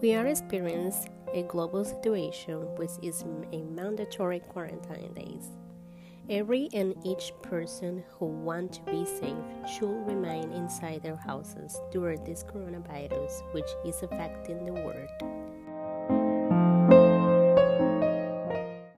We are experiencing a global situation which is a mandatory quarantine days. Every and each person who want to be safe should remain inside their houses during this coronavirus which is affecting the world.